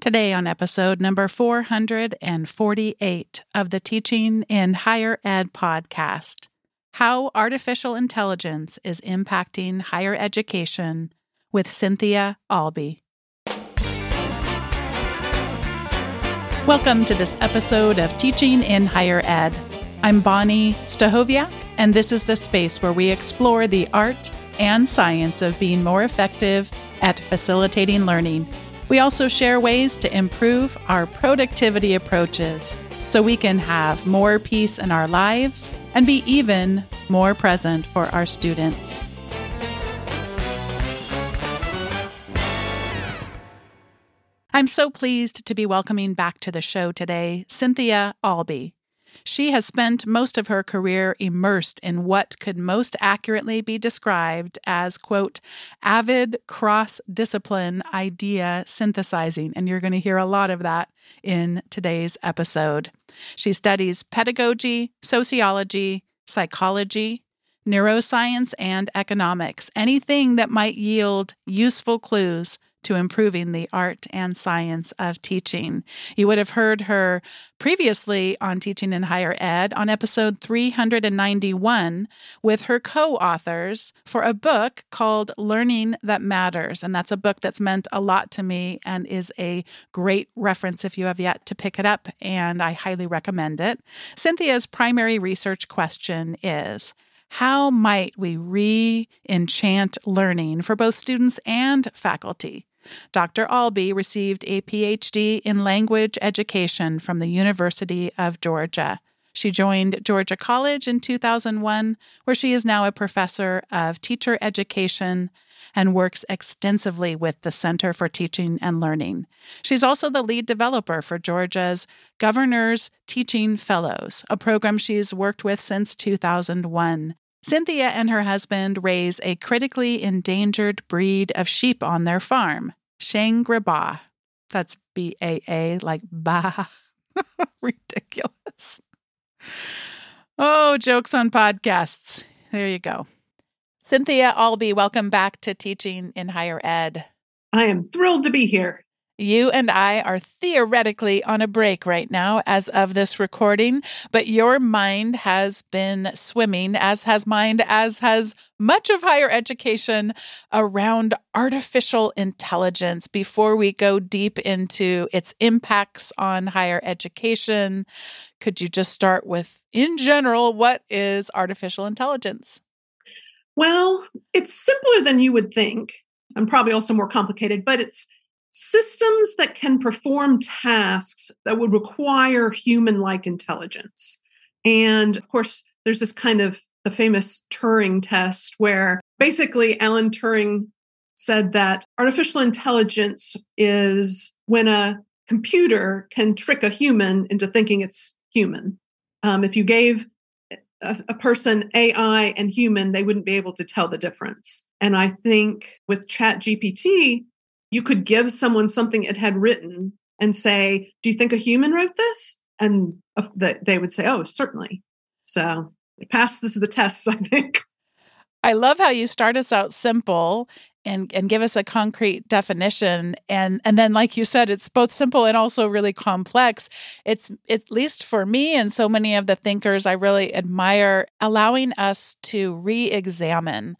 Today, on episode number 448 of the Teaching in Higher Ed podcast, how artificial intelligence is impacting higher education with Cynthia Alby. Welcome to this episode of Teaching in Higher Ed. I'm Bonni Stachowiak, and this is the space where we explore the art and science of being more effective at facilitating learning we also share ways to improve our productivity approaches so we can have more peace in our lives and be even more present for our students. I'm so pleased to be welcoming back to the show today Cynthia Alby. She has spent most of her career immersed in what could most accurately be described as, quote, avid cross discipline idea synthesizing. And you're going to hear a lot of that in today's episode. She studies pedagogy, sociology, psychology, neuroscience, and economics, anything that might yield useful clues to improving the art and science of teaching. You would have heard her previously on Teaching in Higher Ed on episode 391 with her co authors for a book called Learning That Matters. And that's a book that's meant a lot to me and is a great reference if you have yet to pick it up, and I highly recommend it. Cynthia's primary research question is how might we re enchant learning for both students and faculty? Dr. Alby received a PhD in language education from the University of Georgia. She joined Georgia College in 2001, where she is now a professor of teacher education and works extensively with the Center for Teaching and Learning. She's also the lead developer for Georgia's Governor's Teaching Fellows, a program she's worked with since 2001. Cynthia and her husband raise a critically endangered breed of sheep on their farm, Shangri Ba. That's B A A, like Ba. Ridiculous. Oh, jokes on podcasts. There you go. Cynthia Alby, welcome back to Teaching in Higher Ed. I am thrilled to be here. You and I are theoretically on a break right now as of this recording, but your mind has been swimming, as has mine, as has much of higher education around artificial intelligence. Before we go deep into its impacts on higher education, could you just start with, in general, what is artificial intelligence? Well, it's simpler than you would think, and probably also more complicated, but it's systems that can perform tasks that would require human like intelligence. And of course, there's this kind of the famous Turing test where basically Alan Turing said that artificial intelligence is when a computer can trick a human into thinking it's human. Um, if you gave a, a, person AI and human, they wouldn't be able to tell the difference. And I think with Chat GPT, you could give someone something it had written and say, Do you think a human wrote this? And uh, that they would say, Oh, certainly. So it passes the tests, I think. I love how you start us out simple and and give us a concrete definition and and then like you said it's both simple and also really complex it's at least for me and so many of the thinkers I really admire allowing us to re-examine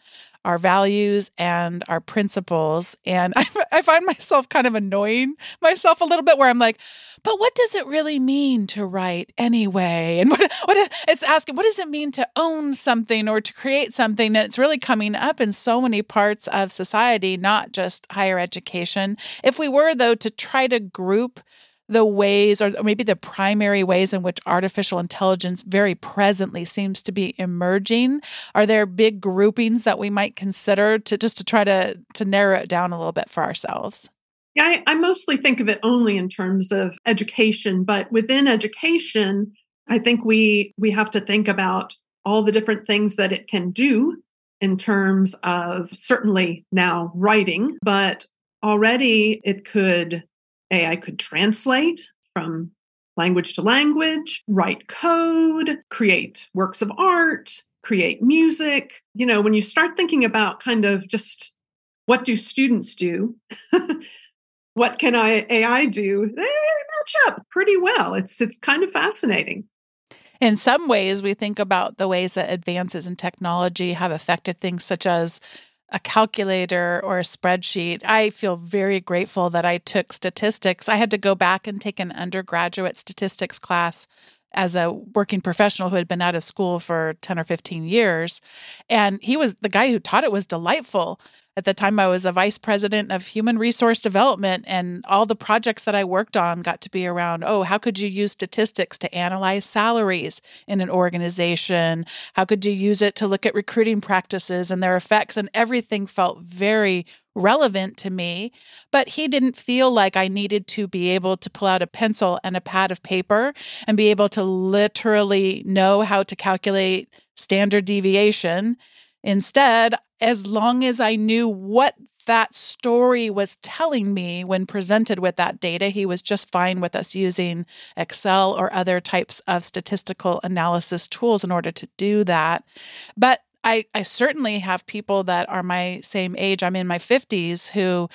our values and our principles. And I, I, find myself kind of annoying myself a little bit where I'm like, but what does it really mean to write anyway? And what, what it's asking, what does it mean to own something or to create something? And it's really coming up in so many parts of society, not just higher education. If we were, though, to try to group the ways, or maybe the primary ways in which artificial intelligence very presently seems to be emerging? Are there big groupings that we might consider to just to try to to narrow it down a little bit for ourselves? Yeah, I, I mostly think of it only in terms of education, but within education, I think we we have to think about all the different things that it can do in terms of certainly now writing, but already it could AI could translate from language to language, write code, create works of art, create music. You know, when you start thinking about kind of just what do students do? what can I AI do? They match up pretty well. It's it's kind of fascinating. In some ways, we think about the ways that advances in technology have affected things such as a calculator or a spreadsheet. I feel very grateful that I took statistics. I had to go back and take an undergraduate statistics class as a working professional who had been out of school for 10 or 15 years. And he was the guy who taught it was delightful. At the time, I was a vice president of human resource development, and all the projects that I worked on got to be around oh, how could you use statistics to analyze salaries in an organization? How could you use it to look at recruiting practices and their effects? And everything felt very relevant to me, but he didn't feel like I needed to be able to pull out a pencil and a pad of paper and be able to literally know how to calculate standard deviation. Instead, as long as I knew what that story was telling me when presented with that data, he was just fine with us using Excel or other types of statistical analysis tools in order to do that. But I, I certainly have people that are my same age. I'm in my 50s who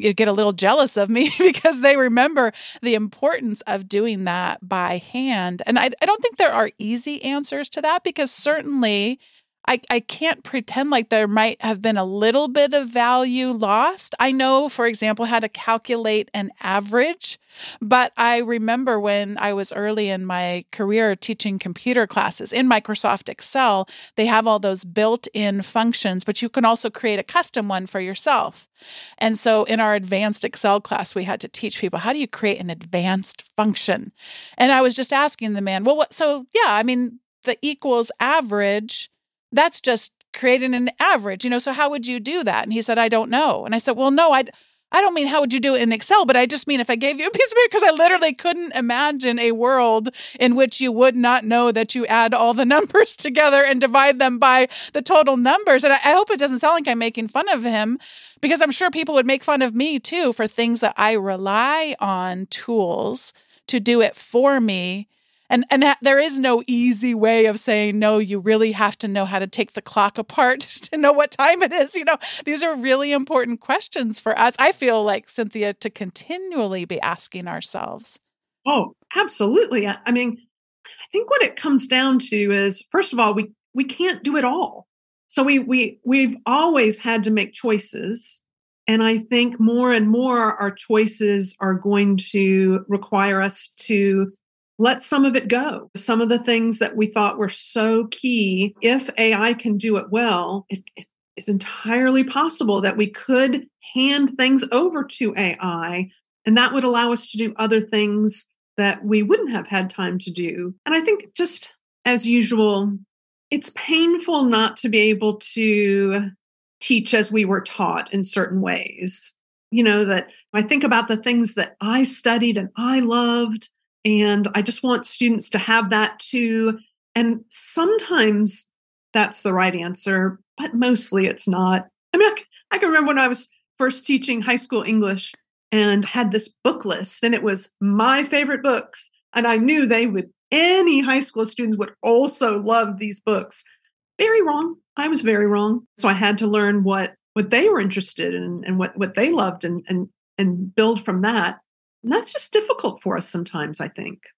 eh, get a little jealous of me because they remember the importance of doing that by hand. And I, I don't think there are easy answers to that because certainly I, I can't pretend like there might have been a little bit of value lost. I know, for example, how to calculate an average, but I remember when I was early in my career teaching computer classes in Microsoft Excel, they have all those built in functions, but you can also create a custom one for yourself. And so in our advanced Excel class, we had to teach people how do you create an advanced function? And I was just asking the man, well, what? So, yeah, I mean, the equals average that's just creating an average, you know. So how would you do that? And he said, I don't know. And I said, Well, no, I I don't mean how would you do it in Excel, but I just mean if I gave you a piece of paper, because I literally couldn't imagine a world in which you would not know that you add all the numbers together and divide them by the total numbers. And I, I hope it doesn't sound like I'm making fun of him, because I'm sure people would make fun of me too for things that I rely on tools to do it for me and and there is no easy way of saying no you really have to know how to take the clock apart to know what time it is you know? These are really important questions for us i feel like cynthia to continually be asking ourselves. Oh absolutely. I mean i think what it comes down to is first of all we we can't do it all. So we we we've always had to make choices and i think more and more our choices are going to require us to let some of it go. Some of the things that we thought were so key, if AI can do it well, it, it is entirely possible that we could hand things over to AI and that would allow us to do other things that we wouldn't have had time to do. And I think just as usual, it's painful not to be able to teach as we were taught in certain ways. You know, that I think about the things that I studied and I loved and I just want students to have that too. And sometimes that's the right answer, but mostly it's not. I mean, I, can remember when I was first teaching high school English and had this book list, and it was my favorite books. And I knew they would, any high school students would also love these books. Very wrong. I was very wrong. So I had to learn what what they were interested in and what what they loved and and and build from that. And that's just difficult for us sometimes, I think.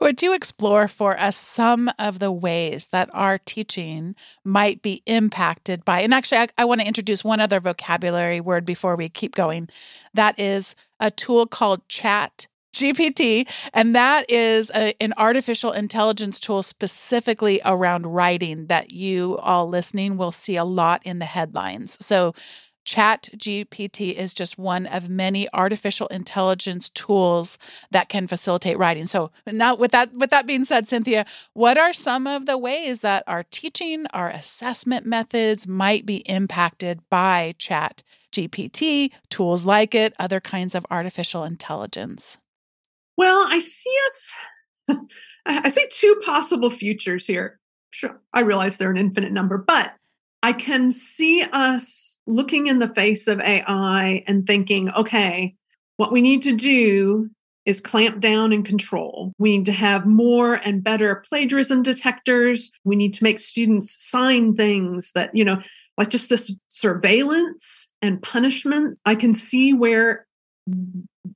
Would you explore for us some of the ways that our teaching might be impacted by? And actually, I, I, want to introduce one other vocabulary word before we keep going. That is a tool called Chat GPT, and that is a, an artificial intelligence tool specifically around writing that you all listening will see a lot in the headlines. So, Chat GPT is just one of many artificial intelligence tools that can facilitate writing. So now with that with that being said, Cynthia, what are some of the ways that our teaching, our assessment methods might be impacted by Chat GPT, tools like it, other kinds of artificial intelligence? Well, I see us I see two possible futures here. Sure, I realize they're an infinite number, but I can see us looking in the face of AI and thinking, okay, what we need to do is clamp down and control. We need to have more and better plagiarism detectors. We need to make students sign things that, you know, like just this surveillance and punishment. I can see where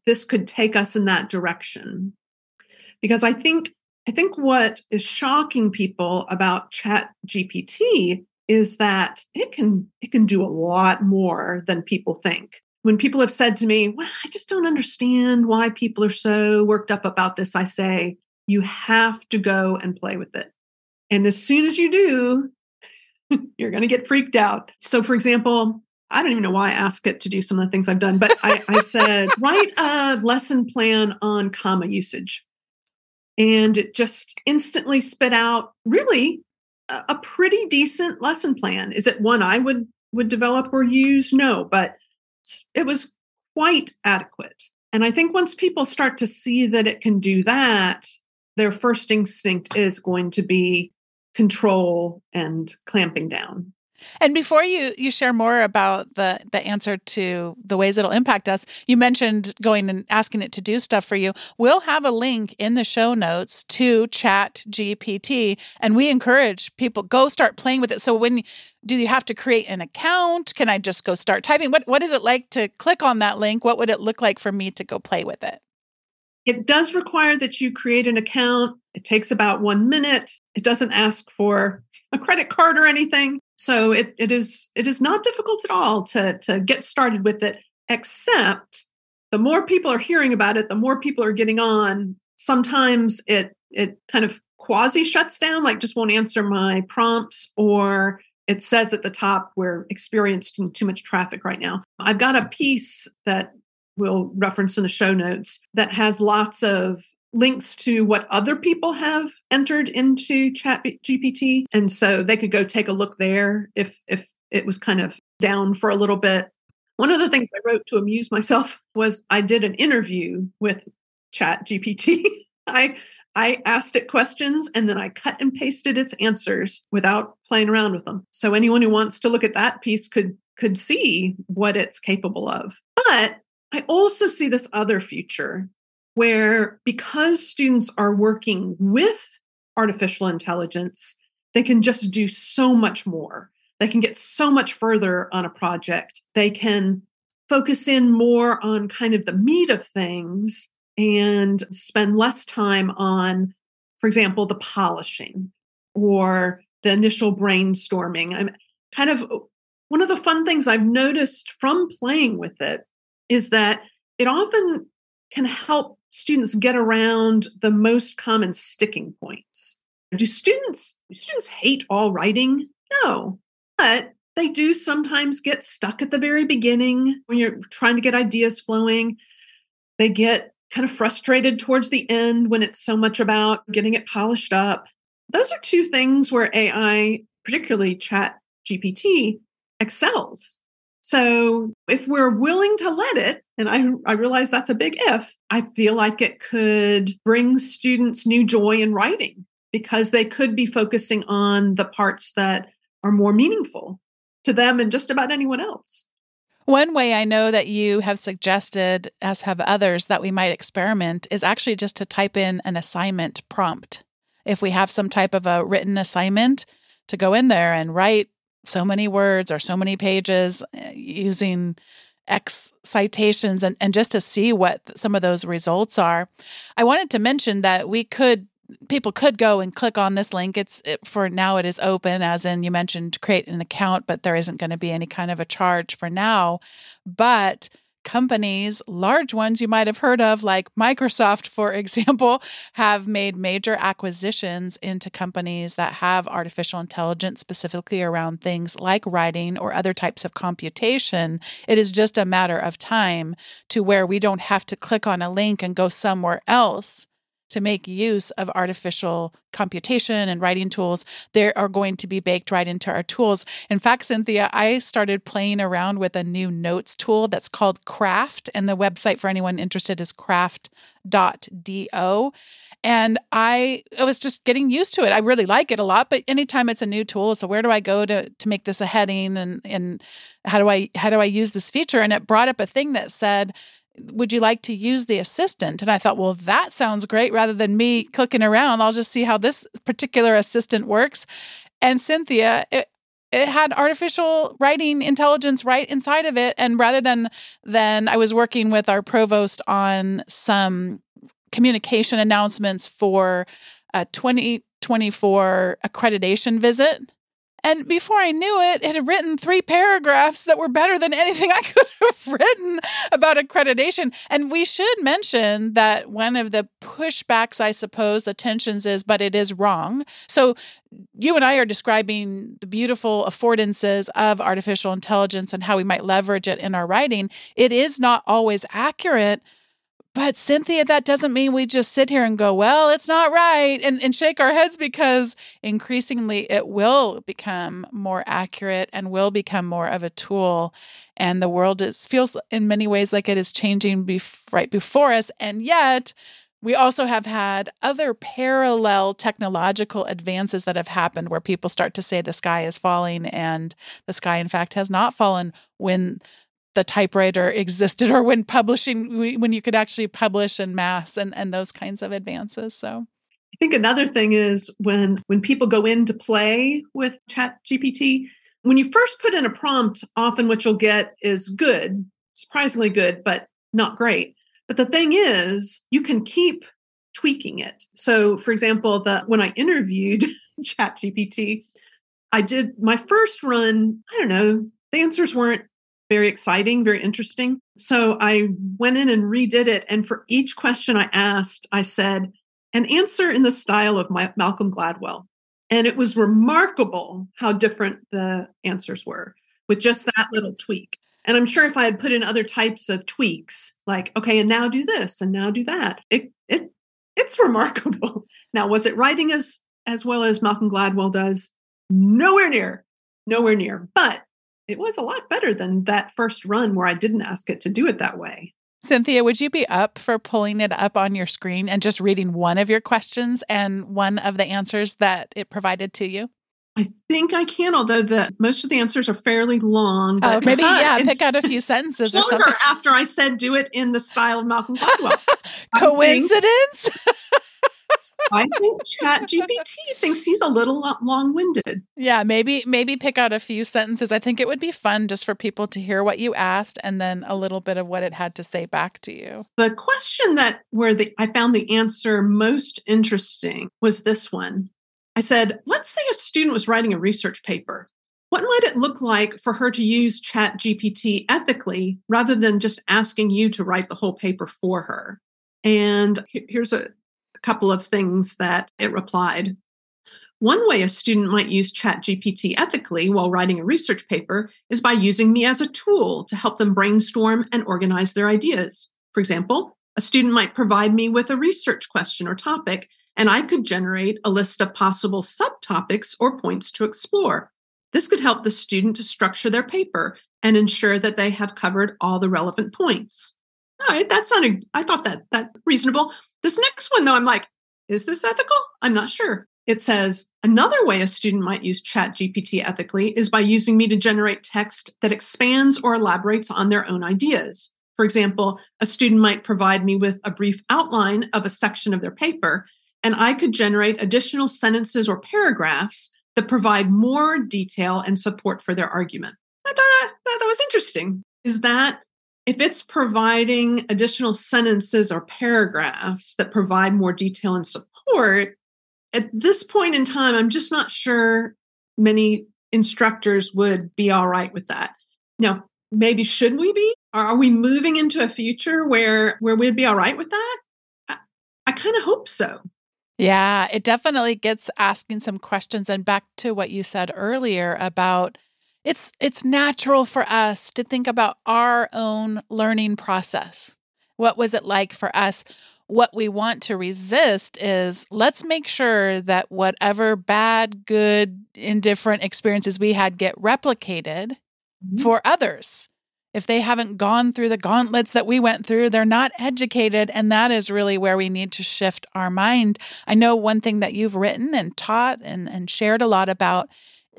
this could take us in that direction. Because I think I think what is shocking people about Chat GPT is that it can it can do a lot more than people think. When people have said to me, "Well, I just don't understand why people are so worked up about this," I say, "You have to go and play with it." And as soon as you do, you're going to get freaked out. So, for example, I don't even know why I asked it to do some of the things I've done, but I, I said, write a lesson plan on comma usage. And it just instantly spit out really a, pretty decent lesson plan. Is it one I would would develop or use? No, but it was quite adequate. And I think once people start to see that it can do that, their first instinct is going to be control and clamping down. And before you you share more about the the answer to the ways it'll impact us, you mentioned going and asking it to do stuff for you. We'll have a link in the show notes to Chat GPT, and we encourage people go start playing with it. So when do you have to create an account? Can I just go start typing? What what is it like to click on that link? What would it look like for me to go play with it? It does require that you create an account. It takes about one minute. It doesn't ask for a credit card or anything. So it, it is it is not difficult at all to, to get started with it, except the more people are hearing about it, the more people are getting on. Sometimes it it kind of quasi shuts down, like just won't answer my prompts, or it says at the top we're experiencing too much traffic right now. I've got a piece that we'll reference in the show notes that has lots of links to what other people have entered into chat gpt and so they could go take a look there if if it was kind of down for a little bit. One of the things i wrote to amuse myself was i did an interview with chat gpt i i asked it questions and then i cut and pasted its answers without playing around with them. So anyone who wants to look at that piece could could see what it's capable of. But I also see this other future where because students are working with artificial intelligence, they can just do so much more. They can get so much further on a project. They can focus in more on kind of the meat of things and spend less time on, for example, the polishing or the initial brainstorming. I'm kind of one of the fun things I've noticed from playing with it is that it often can help students get around the most common sticking points. Do students do students hate all writing? No. But they do sometimes get stuck at the very beginning when you're trying to get ideas flowing. They get kind of frustrated towards the end when it's so much about getting it polished up. Those are two things where AI, particularly Chat GPT, excels. So if we're willing to let it, and I, I realize that's a big if, I feel like it could bring students new joy in writing because they could be focusing on the parts that are more meaningful to them and just about anyone else. One way I know that you have suggested, as have others, that we might experiment is actually just to type in an assignment prompt. If we have some type of a written assignment, to go in there and write so many words or so many pages uh, using X citations and, and just to see what some of those results are. I wanted to mention that we could people could go and click on this link. It's it, for now it is open as in you mentioned create an account, but there isn't going to be any kind of a charge for now. But companies, large ones you might have heard of, like Microsoft, for example, have made major acquisitions into companies that have artificial intelligence, specifically around things like writing or other types of computation. It is just a matter of time to where we don't have to click on a link and go somewhere else to make use of artificial computation and writing tools, they are going to be baked right into our tools. In fact, Cynthia, I started playing around with a new notes tool that's called Craft, and the website for anyone interested is craft.do. And I, I was just getting used to it. I really like it a lot, but anytime it's a new tool, so where do I go to to make this a heading and and how do I how do I use this feature? And it brought up a thing that said would you like to use the assistant? And I thought, well, that sounds great. Rather than me clicking around, I'll just see how this particular assistant works. And Cynthia, it, it had artificial writing intelligence right inside of it. And rather than then I was working with our provost on some communication announcements for a 2024 accreditation visit and before I knew it, it had written three paragraphs that were better than anything I could have written about accreditation. And we should mention that one of the pushbacks, I suppose, the tensions is, but it is wrong. So you and I are describing the beautiful affordances of artificial intelligence and how we might leverage it in our writing. It is not always accurate but Cynthia, that doesn't mean we just sit here and go, well, it's not right and, and shake our heads because increasingly it will become more accurate and will become more of a tool. And the world is, feels in many ways like it is changing bef- right before us. And yet, we also have had other parallel technological advances that have happened where people start to say the sky is falling and the sky, in fact, has not fallen when the typewriter existed or when publishing when you could actually publish in mass and and those kinds of advances so. I think another thing is when when people go in to play with chat gpt when you first put in a prompt often what you'll get is good surprisingly good but not great. But the thing is you can keep tweaking it. So for example the when i interviewed chat gpt i did my first run i don't know the answers weren't very exciting, very interesting. So I went in and redid it. And for each question I asked, I said, an answer in the style of my, Malcolm Gladwell. And it was remarkable how different the answers were with just that little tweak. And I'm sure if I had put in other types of tweaks, like, okay, and now do this and now do that, it it it's remarkable. Now, was it writing as as well as Malcolm Gladwell does? Nowhere near. Nowhere near. But it was a lot better than that first run where I didn't ask it to do it that way. Cynthia, would you be up for pulling it up on your screen and just reading one of your questions and one of the answers that it provided to you? I think I can, although the most of the answers are fairly long. oh, maybe yeah, pick out a few sentences or something. After I said, "Do it in the style of Malcolm Gladwell." Coincidence? I think Chat GPT thinks he's a little long winded. Yeah, maybe maybe pick out a few sentences. I think it would be fun just for people to hear what you asked and then a little bit of what it had to say back to you. The question that where the I found the answer most interesting was this one. I said, let's say a student was writing a research paper. What might it look like for her to use Chat GPT ethically rather than just asking you to write the whole paper for her? And here's a couple of things that it replied. One way a student might use ChatGPT ethically while writing a research paper is by using me as a tool to help them brainstorm and organize their ideas. For example, a student might provide me with a research question or topic, and I could generate a list of possible subtopics or points to explore. This could help the student to structure their paper and ensure that they have covered all the relevant points. All right, that sounded, I thought that that reasonable. This next one, though, I'm like, is this ethical? I'm not sure. It says another way a student might use Chat GPT ethically is by using me to generate text that expands or elaborates on their own ideas. For example, a student might provide me with a brief outline of a section of their paper, and I could generate additional sentences or paragraphs that provide more detail and support for their argument. I thought that, that was interesting. Is that if it's providing additional sentences or paragraphs that provide more detail and support, at this point in time, I'm just not sure many instructors would be all right with that. Now, maybe should we be? Are we moving into a future where where we'd be all right with that? I, I kind of hope so. Yeah, it definitely gets asking some questions and back to what you said earlier about it's it's natural for us to think about our own learning process. What was it like for us? What we want to resist is let's make sure that whatever bad, good, indifferent experiences we had get replicated mm-hmm. for others. If they haven't gone through the gauntlets that we went through, they're not educated. And that is really where we need to shift our mind. I know one thing that you've written and taught and, and shared a lot about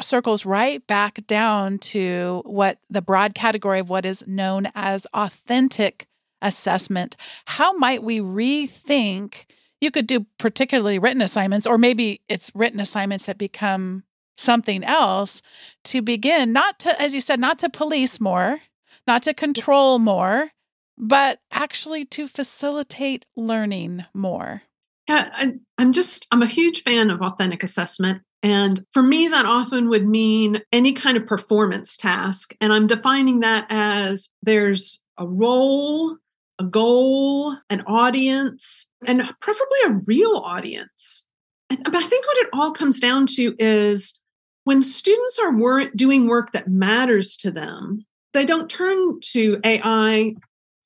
circles right back down to what the broad category of what is known as authentic assessment. How might we rethink? You could do particularly written assignments, or maybe it's written assignments that become something else to begin, not to, as you said, not to police more, not to control more, but actually to facilitate learning more. Yeah, I, I'm just, I'm a huge fan of authentic assessment. And for me, that often would mean any kind of performance task. And I'm defining that as there's a role, a goal, an audience, and preferably a real audience. But I think what it all comes down to is when students are wor- doing work that matters to them, they don't turn to AI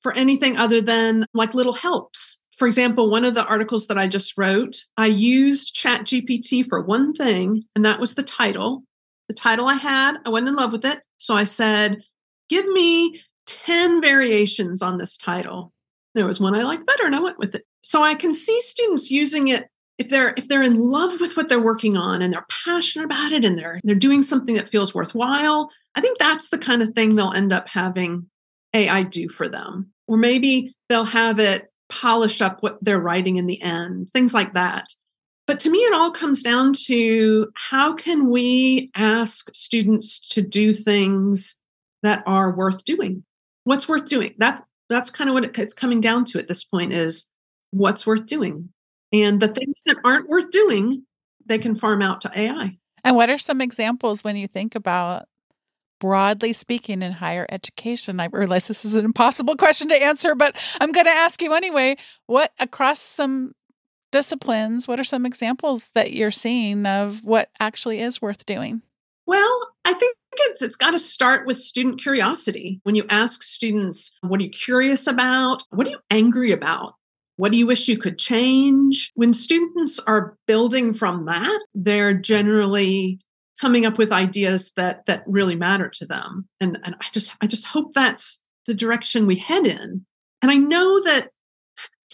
for anything other than like little helps. For example, one of the articles that I just wrote, I used ChatGPT for one thing, and that was the title. The title I had, I wasn't in love with it. So I said, give me 10 variations on this title. There was one I liked better and I went with it. So I can see students using it if they're if they're in love with what they're working on and they're passionate about it and they're they're doing something that feels worthwhile. I think that's the kind of thing they'll end up having AI do for them. Or maybe they'll have it polish up what they're writing in the end, things like that. But to me, it all comes down to how can we ask students to do things that are worth doing? What's worth doing? That, that's kind of what it, it's coming down to at this point is what's worth doing. And the things that aren't worth doing, they can farm out to AI. And what are some examples when you think about broadly speaking in higher education? I realize this is an impossible question to answer, but I'm going to ask you anyway. What across some disciplines, what are some examples that you're seeing of what actually is worth doing? Well, I think it's it's got to start with student curiosity. When you ask students, what are you curious about? What are you angry about? What do you wish you could change? When students are building from that, they're generally coming up with ideas that that really matter to them. And and i just i just hope that's the direction we head in. And i know that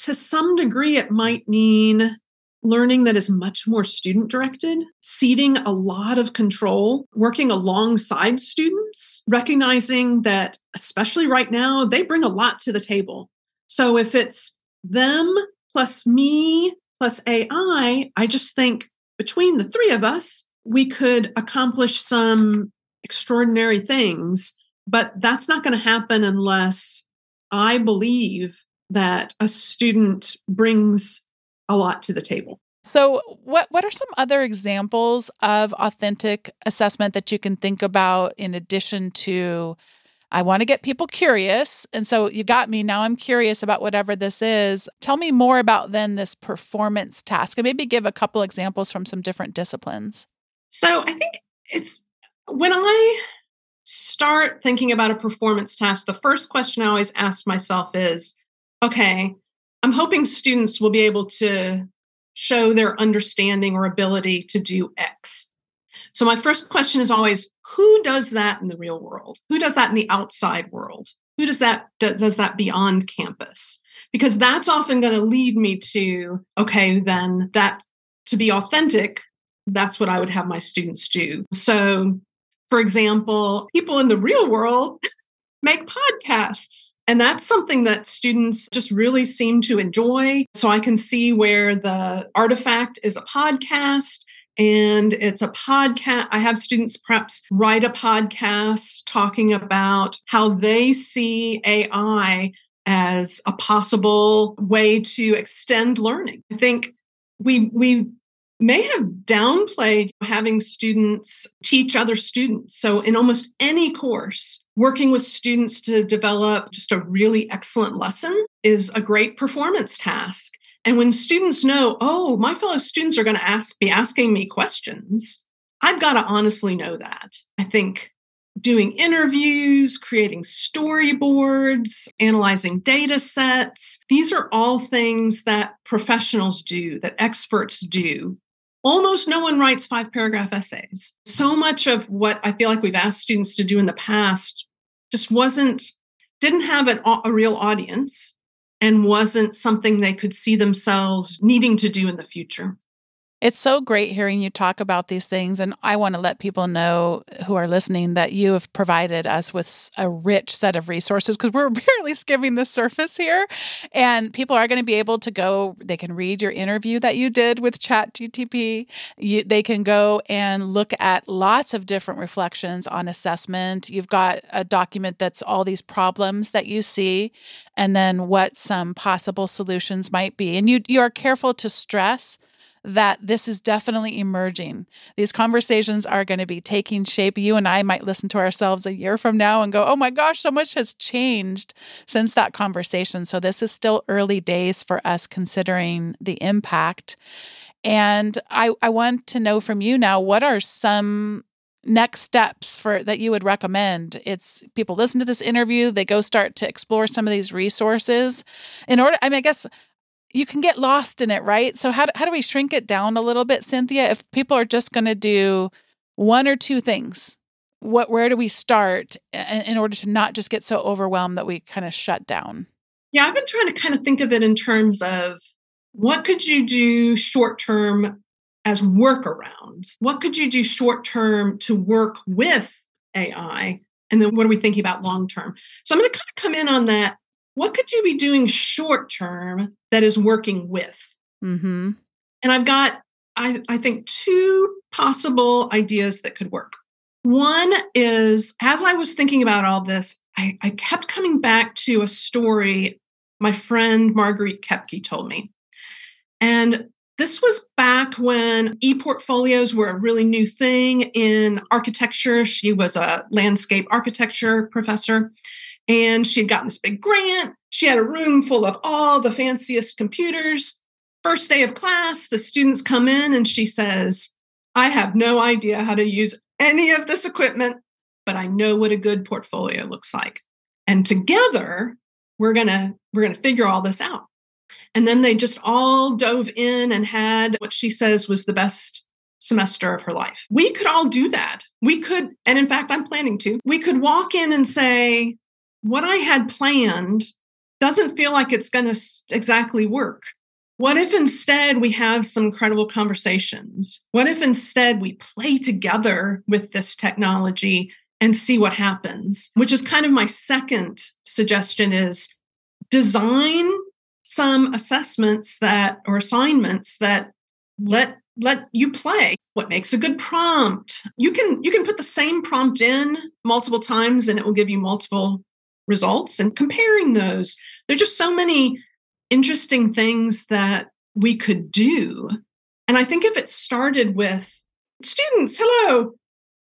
to some degree it might mean learning that is much more student directed ceding a lot of control working alongside students recognizing that especially right now they bring a lot to the table. So if it's them plus me plus ai i just think between the three of us we could accomplish some extraordinary things, but that's not going to happen unless I believe that a student brings a lot to the table. So, what what are some other examples of authentic assessment that you can think about in addition to I want to get people curious. And so you got me. Now I'm curious about whatever this is. Tell me more about then this performance task and maybe give a couple examples from some different disciplines. So I think it's when I start thinking about a performance task, the first question I always ask myself is okay, I'm hoping students will be able to show their understanding or ability to do X. So my first question is always who does that in the real world? Who does that in the outside world? Who does that does that beyond campus? Because that's often going to lead me to okay, then that to be authentic, that's what I would have my students do. So, for example, people in the real world make podcasts. And that's something that students just really seem to enjoy. So I can see where the artifact is a podcast and it's a podcast. I have students perhaps write a podcast talking about how they see AI as a possible way to extend learning. I think we we may have downplayed having students teach other students. So, in almost any course, working with students to develop just a really excellent lesson is a great performance task. And when students know, oh, my fellow students are going to ask, be asking me questions, I've got to honestly know that. I think doing interviews, creating storyboards, analyzing data sets. These are all things that professionals do, that experts do almost no one writes five paragraph essays. So much of what I feel like we've asked students to do in the past just wasn't, didn't have an, a real audience and wasn't something they could see themselves needing to do in the future. It's so great hearing you talk about these things. And I want to let people know who are listening that you have provided us with a rich set of resources because we're barely skimming the surface here. And people are going to be able to go, they can read your interview that you did with ChatGTP. You, they can go and look at lots of different reflections on assessment. You've got a document that's all these problems that you see and then what some possible solutions might be. And you, you are careful to stress that this is definitely emerging. These conversations are going to be taking shape. You and I might listen to ourselves a year from now and go, oh my gosh, so much has changed since that conversation. So this is still early days for us considering the impact. And I, I want to know from you now what are some next steps for that you would recommend it's people listen to this interview they go start to explore some of these resources in order i mean i guess you can get lost in it, right? So how do, how do we shrink it down a little bit, Cynthia? If people are just going to do one or two things, what where do we start in, in order to not just get so overwhelmed that we kind of shut down? Yeah, I've been trying to kind of think of it in terms of what could you do short term as workarounds? What could you do short term to work with AI? And then what are we thinking about long term? So I'm going to kind of come in on that what could you be doing short term that is working with? Mm-hmm. And I've got, I, I think, two possible ideas that could work. One is as I was thinking about all this, I, I kept coming back to a story my friend Marguerite Kepke told me. And this was back when e portfolios were a really new thing in architecture. She was a landscape architecture professor and she had gotten this big grant. She had a room full of all the fanciest computers. First day of class, the students come in and she says, I have no idea how to use any of this equipment, but I know what a good portfolio looks like. And together, we're going to we're going to figure all this out. And then they just all dove in and had what she says was the best semester of her life. We could all do that. We could, and in fact, I'm planning to. We could walk in and say, what I had planned doesn't feel like it's going to exactly work. What if instead we have some incredible conversations? What if instead we play together with this technology and see what happens? Which is kind of my second suggestion is design some assessments that or assignments that let let you play what makes a good prompt you can you can put the same prompt in multiple times and it will give you multiple results and comparing those. There are just so many interesting things that we could do. And I think if it started with students, hello,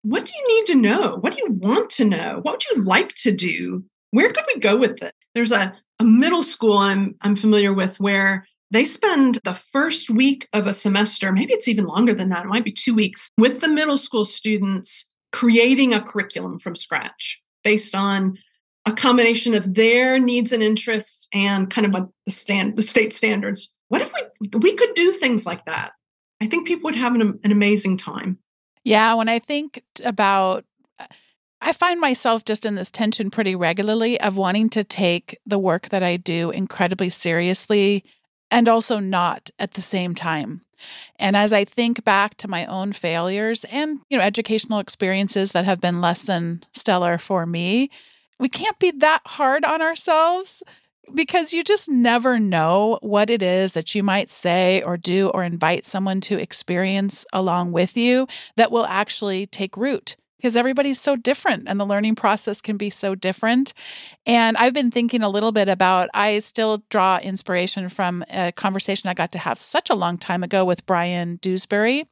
what do you need to know? What do you want to know? What would you like to do? Where could we go with it? There's a, a middle school I'm I'm familiar with where they spend the first week of a semester, maybe it's even longer than that, it might be two weeks, with the middle school students creating a curriculum from scratch based on a combination of their needs and interests and kind of the stand the state standards. What if we we could do things like that? I think people would have an, an amazing time. Yeah when i think about I find myself just in this tension pretty regularly of wanting to take the work that I do incredibly seriously and also not at the same time. And as I think back to my own failures and, you know, educational experiences that have been less than stellar for me, we can't be that hard on ourselves because you just never know what it is that you might say or do or invite someone to experience along with you that will actually take root because everybody's so different and the learning process can be so different. And I've been thinking a little bit about, I still draw inspiration from a conversation I got to have such a long time ago with Brian Dewsbury.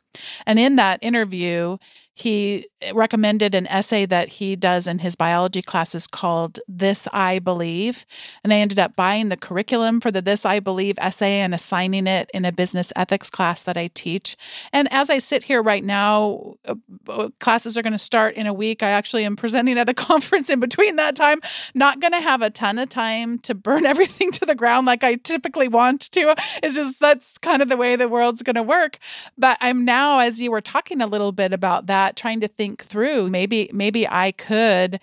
And in that interview, he recommended an essay that he does in his biology classes called This I Believe. And I ended up buying the curriculum for the This I Believe essay and assigning it in a business ethics class that I teach. And as I sit here right now, uh, uh, classes are going to start in a week. I actually am presenting at a conference in between that time. Not going to have a ton of time to burn everything to the ground like I typically want to. It's just that's kind of the way the world's going to work. But I'm now, as you were talking a little bit about that, trying to think through maybe maybe I could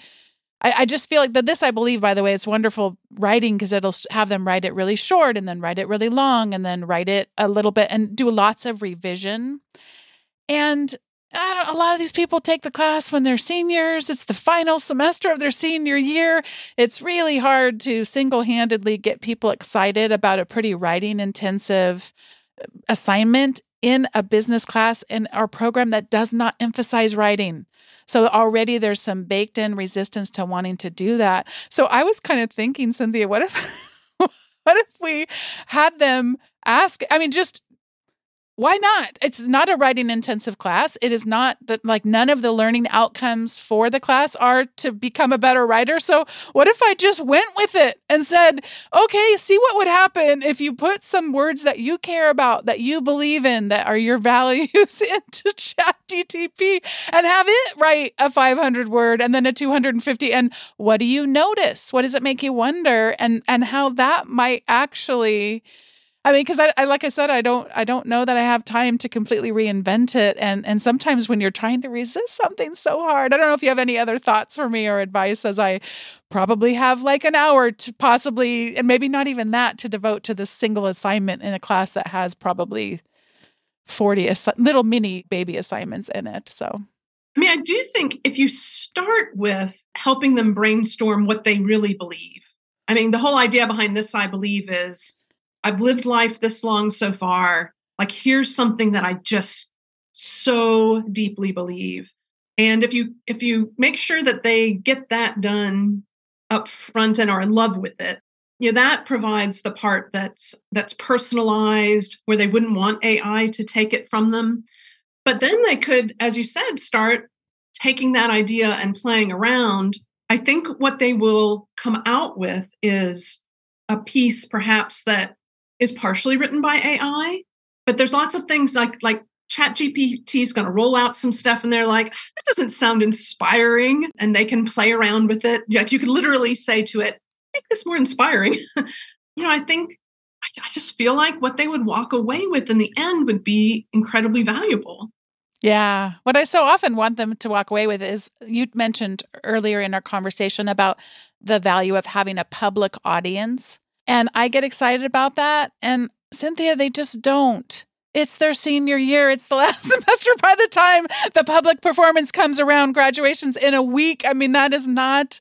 I, I just feel like that this, I believe, by the way, it's wonderful writing because it'll have them write it really short and then write it really long and then write it a little bit and do lots of revision. And a lot of these people take the class when they're seniors. It's the final semester of their senior year. It's really hard to single handedly get people excited about a pretty writing intensive assignment in a business class in our program that does not emphasize writing. So already there's some baked in resistance to wanting to do that. So I was kind of thinking, Cynthia, what if what if we had them ask? I mean, just why not? It's not a writing intensive class. It is not that like none of the learning outcomes for the class are to become a better writer. So, what if I just went with it and said, okay, see what would happen if you put some words that you care about, that you believe in, that are your values into ChatGTP and have it write a 500 word and then a 250 and what do you notice? What does it make you wonder and and how that might actually I mean, because I, I, like I said, I don't, I don't know that I have time to completely reinvent it. And and sometimes when you're trying to resist something so hard, I don't know if you have any other thoughts for me or advice, as I probably have like an hour to possibly, and maybe not even that, to devote to this single assignment in a class that has probably forty ass- little mini baby assignments in it. So. I mean, I do think if you start with helping them brainstorm what they really believe, I mean, the whole idea behind this, I believe, is I've lived life this long so far. Like, here's something that I just so deeply believe. And if you if you make sure that they get that done up front and are in love with it, you know, that provides the part that's that's personalized where they wouldn't want AI to take it from them. But then they could, as you said, start taking that idea and playing around. I think what they will come out with is a piece perhaps that is partially written by AI, but there's lots of things like like Chat GPT is going to roll out some stuff and they're like, that doesn't sound inspiring. And they can play around with it. Like you could literally say to it, make this more inspiring. you know, I think I just feel like what they would walk away with in the end would be incredibly valuable. Yeah. What I so often want them to walk away with is you mentioned earlier in our conversation about the value of having a public audience. And I get excited about that. And Cynthia, they just don't. It's their senior year. It's the last semester by the time the public performance comes around. Graduation's in a week. I mean, that is not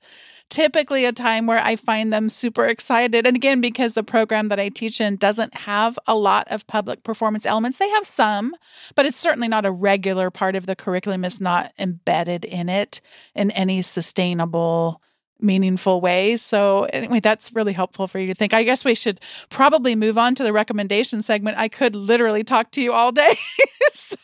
typically a time where I find them super excited. And again, because the program that I teach in doesn't have a lot of public performance elements, they have some, but it's certainly not a regular part of the curriculum. It's not embedded in it in any sustainable meaningful ways. So anyway, that's really helpful for you to think. I guess we should probably move on to the recommendation segment. I could literally talk to you all day. so,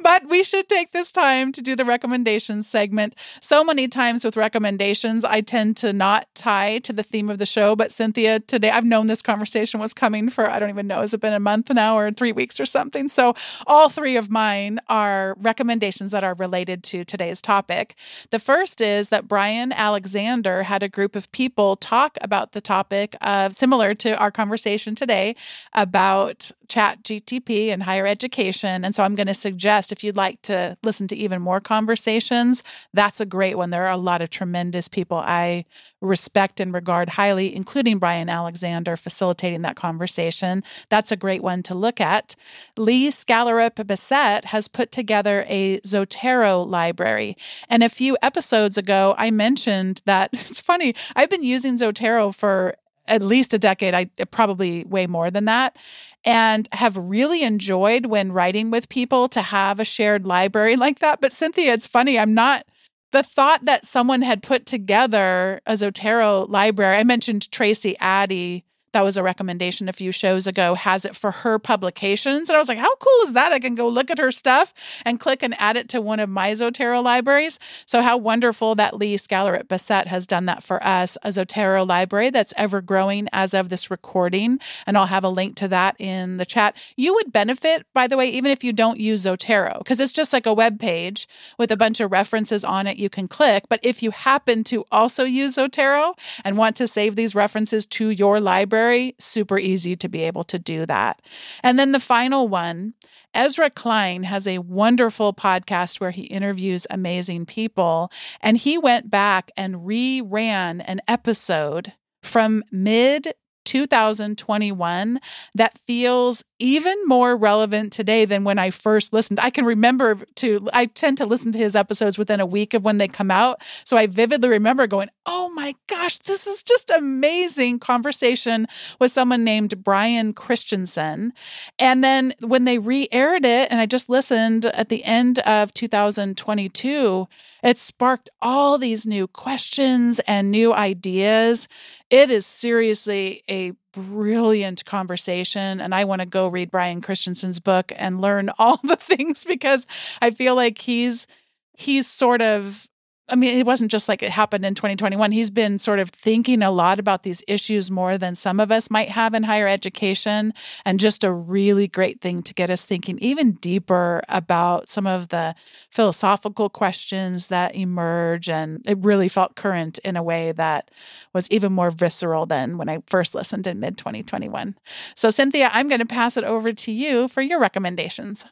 but we should take this time to do the recommendation segment. So many times with recommendations, I tend to not tie to the theme of the show, but Cynthia, today I've known this conversation was coming for I don't even know, has it been a month now or 3 weeks or something? So all three of mine are recommendations that are related to today's topic. The first is that Bryan Alexander Had a group of people talk about the topic of similar to our conversation today about chat GTP and higher education. And so I'm going to suggest if you'd like to listen to even more conversations, that's a great one. There are a lot of tremendous people I respect and regard highly, including Bryan Alexander facilitating that conversation. That's a great one to look at. Lee Skallerup Bessette has put together a Zotero library. And a few episodes ago, I mentioned that it's funny, I've been using Zotero for at least a decade, I probably way more than that, and have really enjoyed when writing with people to have a shared library like that. But Cynthia, it's funny, I'm not the thought that someone had put together a Zotero library. I mentioned Tracie Addy that was a recommendation a few shows ago, has it for her publications. And I was like, how cool is that? I can go look at her stuff and click and add it to one of my Zotero libraries. So, how wonderful that Lee Skallerup Bessette has done that for us, a Zotero library that's ever growing as of this recording. And I'll have a link to that in the chat. You would benefit, by the way, even if you don't use Zotero, because it's just like a web page with a bunch of references on it you can click. But if you happen to also use Zotero and want to save these references to your library, library, super easy to be able to do that. And then the final one, Ezra Klein has a wonderful podcast where he interviews amazing people. And he went back and reran an episode from mid 2021 that feels even more relevant today than when I first listened. I can remember to, I tend to listen to his episodes within a week of when they come out. So I vividly remember going, oh my gosh, this is just amazing conversation with someone named Brian Christensen. And then when they re aired it, and I just listened at the end of 2022, it sparked all these new questions and new ideas. It is seriously a brilliant conversation. And I want to go read Brian Christensen's book and learn all the things because I feel like he's he's sort of I mean, it wasn't just like it happened in 2021. He's been sort of thinking a lot about these issues more than some of us might have in higher education, and just a really great thing to get us thinking even deeper about some of the philosophical questions that emerge. And it really felt current in a way that was even more visceral than when I first listened in mid 2021. So, Cynthia, I'm going to pass it over to you for your recommendations.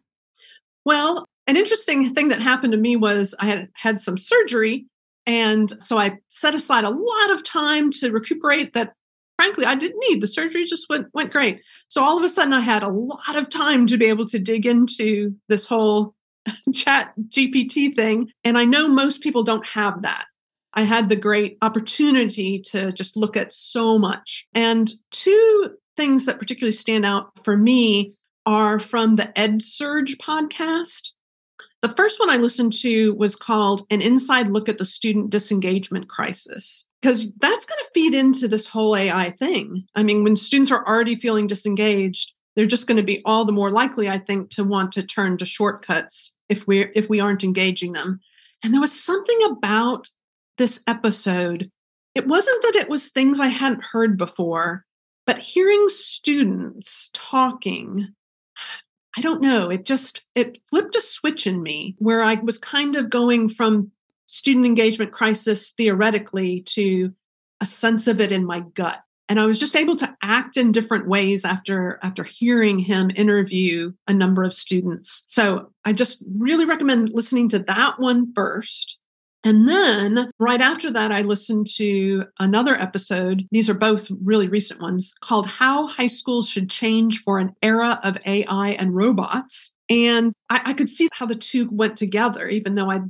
Well, an interesting thing that happened to me was I had had some surgery. And so I set aside a lot of time to recuperate that frankly I didn't need. The surgery just went went great. So all of a sudden I had a lot of time to be able to dig into this whole chat GPT thing. And I know most people don't have that. I had the great opportunity to just look at so much. And two things that particularly stand out for me are from the EdSurge podcast. The first one I listened to was called An Inside Look at the Student Disengagement Crisis, because that's going to feed into this whole AI thing. I mean, when students are already feeling disengaged, they're just going to be all the more likely, I think, to want to turn to shortcuts if we if we aren't engaging them. And there was something about this episode. It wasn't that it was things I hadn't heard before, but hearing students talking I don't know. It just it flipped a switch in me where I was kind of going from student engagement crisis theoretically to a sense of it in my gut. And I was just able to act in different ways after after hearing him interview a number of students. So I just really recommend listening to that one first and then right after that, I listened to another episode. These are both really recent ones called How High Schools Should Change for an Era of AI and Robots. And I, I could see how the two went together, even though I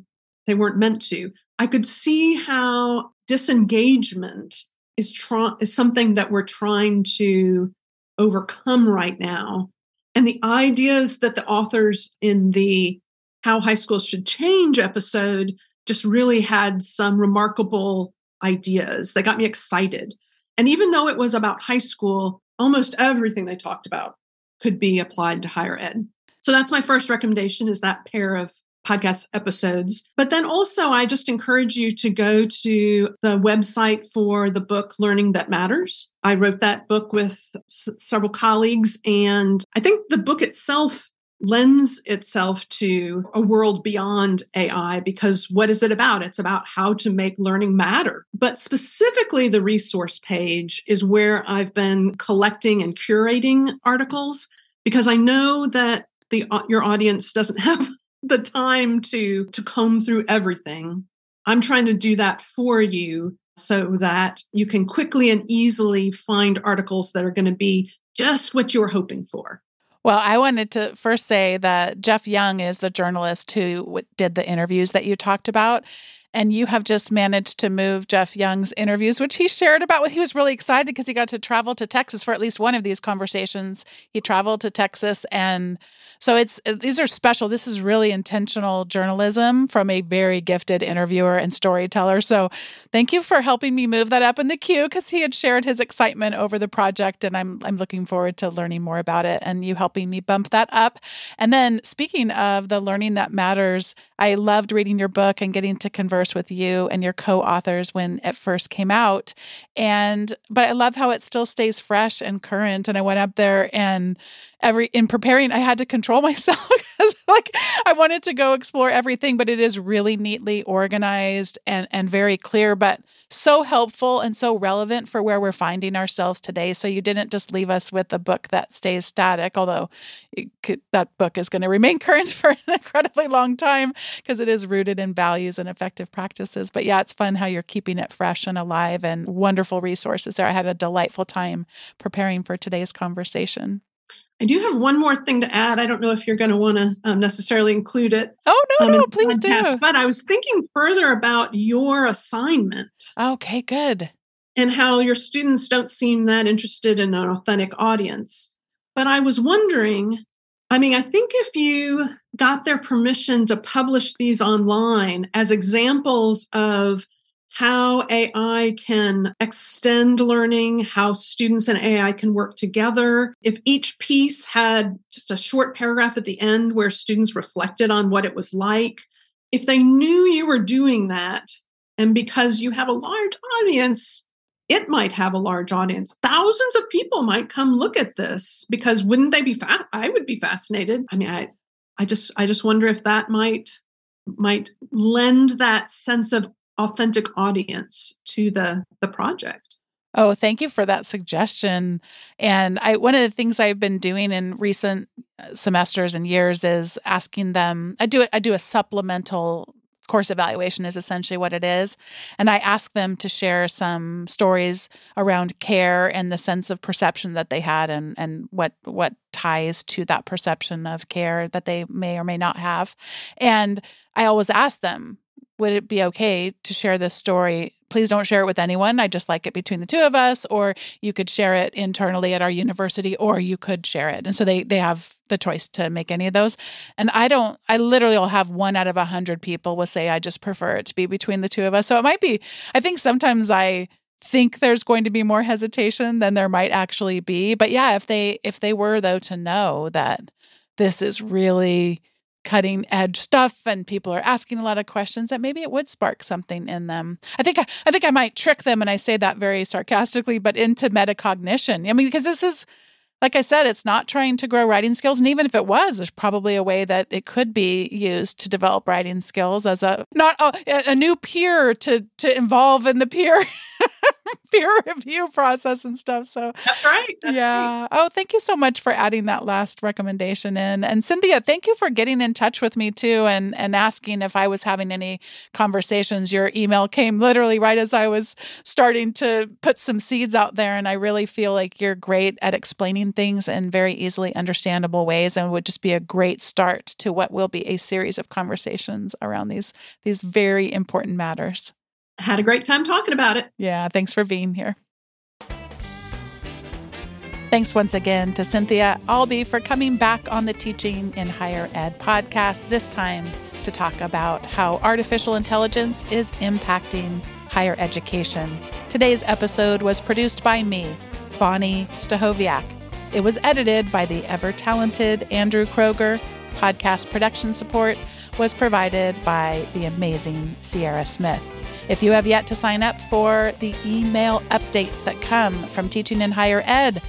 they weren't meant to. I could see how disengagement is, try, is something that we're trying to overcome right now. And the ideas that the authors in the How High Schools Should Change episode just really had some remarkable ideas that got me excited. And even though it was about high school, almost everything they talked about could be applied to higher ed. So that's my first recommendation is that pair of podcast episodes. But then also I just encourage you to go to the website for the book Learning That Matters. I wrote that book with s- several colleagues and I think the book itself lends itself to a world beyond AI because what is it about? It's about how to make learning matter. But specifically, the resource page is where I've been collecting and curating articles because I know that the uh, your audience doesn't have the time to to comb through everything. I'm trying to do that for you so that you can quickly and easily find articles that are going to be just what you're hoping for. Well, I wanted to first say that Jeff Young is the journalist who did the interviews that you talked about. And you have just managed to move Jeff Young's interviews, which he shared about. What he was really excited because he got to travel to Texas for at least one of these conversations. He traveled to Texas and so it's uh, these are special. This is really intentional journalism from a very gifted interviewer and storyteller. So thank you for helping me move that up in the queue because he had shared his excitement over the project and I'm I'm looking forward to learning more about it and you helping me bump that up. And then speaking of the learning that matters, I loved reading your book and getting to converse with you and your co-authors when it first came out. And but I love how it still stays fresh and current. And I went up there and every in preparing i had to control myself like i wanted to go explore everything but it is really neatly organized and and very clear but so helpful and so relevant for where we're finding ourselves today. So you didn't just leave us with a book that stays static although could, that book is going to remain current for an incredibly long time because it is rooted in values and effective practices. But yeah it's fun how you're keeping it fresh and alive and wonderful resources there. I had a delightful time preparing for today's conversation I do have one more thing to add. I don't know if you're going to want to um, necessarily include it. Oh no, um, no, please podcast, do. But I was thinking further about your assignment. Okay, good. And how your students don't seem that interested in an authentic audience. But I was wondering, I mean, I think if you got their permission to publish these online as examples of how AI can extend learning, how students and AI can work together. If each piece had just a short paragraph at the end where students reflected on what it was like, if they knew you were doing that, and because you have a large audience, it might have a large audience. Thousands of people might come look at this because wouldn't they be fa- I would be fascinated. I mean, I I just I just wonder if that might might lend that sense of authentic audience to the the project. Oh thank you for that suggestion. And i one of the things i've been doing in recent uh, semesters and years is asking them i do it i do a supplemental course evaluation is essentially what it is. And i ask them to share some stories around care and the sense of perception that they had and and what what ties to that perception of care that they may or may not have. And i always ask them would it be okay to share this story? Please don't share it with anyone. I just like it between the two of us, or you could share it internally at our university, or you could share it. And so they they have the choice to make any of those. And I don't. I literally will have one out of a hundred people will say I just prefer it to be between the two of us. So it might be. I think sometimes I think there's going to be more hesitation than there might actually be. But yeah, if they if they were though to know that this is really cutting edge stuff and people are asking a lot of questions that maybe it would spark something in them. I think I, I think I might trick them and I say that very sarcastically but into metacognition. I mean because this is like I said, it's not trying to grow writing skills. And even if it was, there's probably a way that it could be used to develop writing skills as a not a, a new peer to to involve in the peer peer review process and stuff. So that's right. That's yeah. Right. Oh, thank you so much for adding that last recommendation in. And Cynthia, thank you for getting in touch with me too and and asking if I was having any conversations. Your email came literally right as I was starting to put some seeds out there. And I really feel like you're great at explaining things in very easily understandable ways and would just be a great start to what will be a series of conversations around these these very important matters had a great time talking about it. Yeah, thanks for being here. Thanks once again to Cynthia Alby for coming back on the Teaching in Higher Ed podcast, this time to talk about how artificial intelligence is impacting higher education. Today's episode was produced by me, Bonni Stachowiak. It was edited by the ever talented Andrew Kroeger. Podcast production support was provided by the amazing Sierra Smith. If you have yet to sign up for the email updates that come from Teaching in Higher Ed,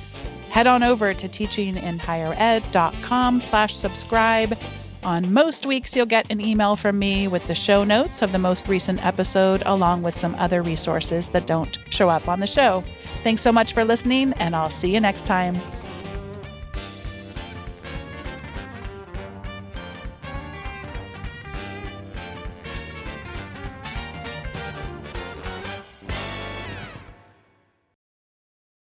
head on over to teachinginhighered.com slash subscribe. On most weeks, you'll get an email from me with the show notes of the most recent episode, along with some other resources that don't show up on the show. Thanks so much for listening, and I'll see you next time.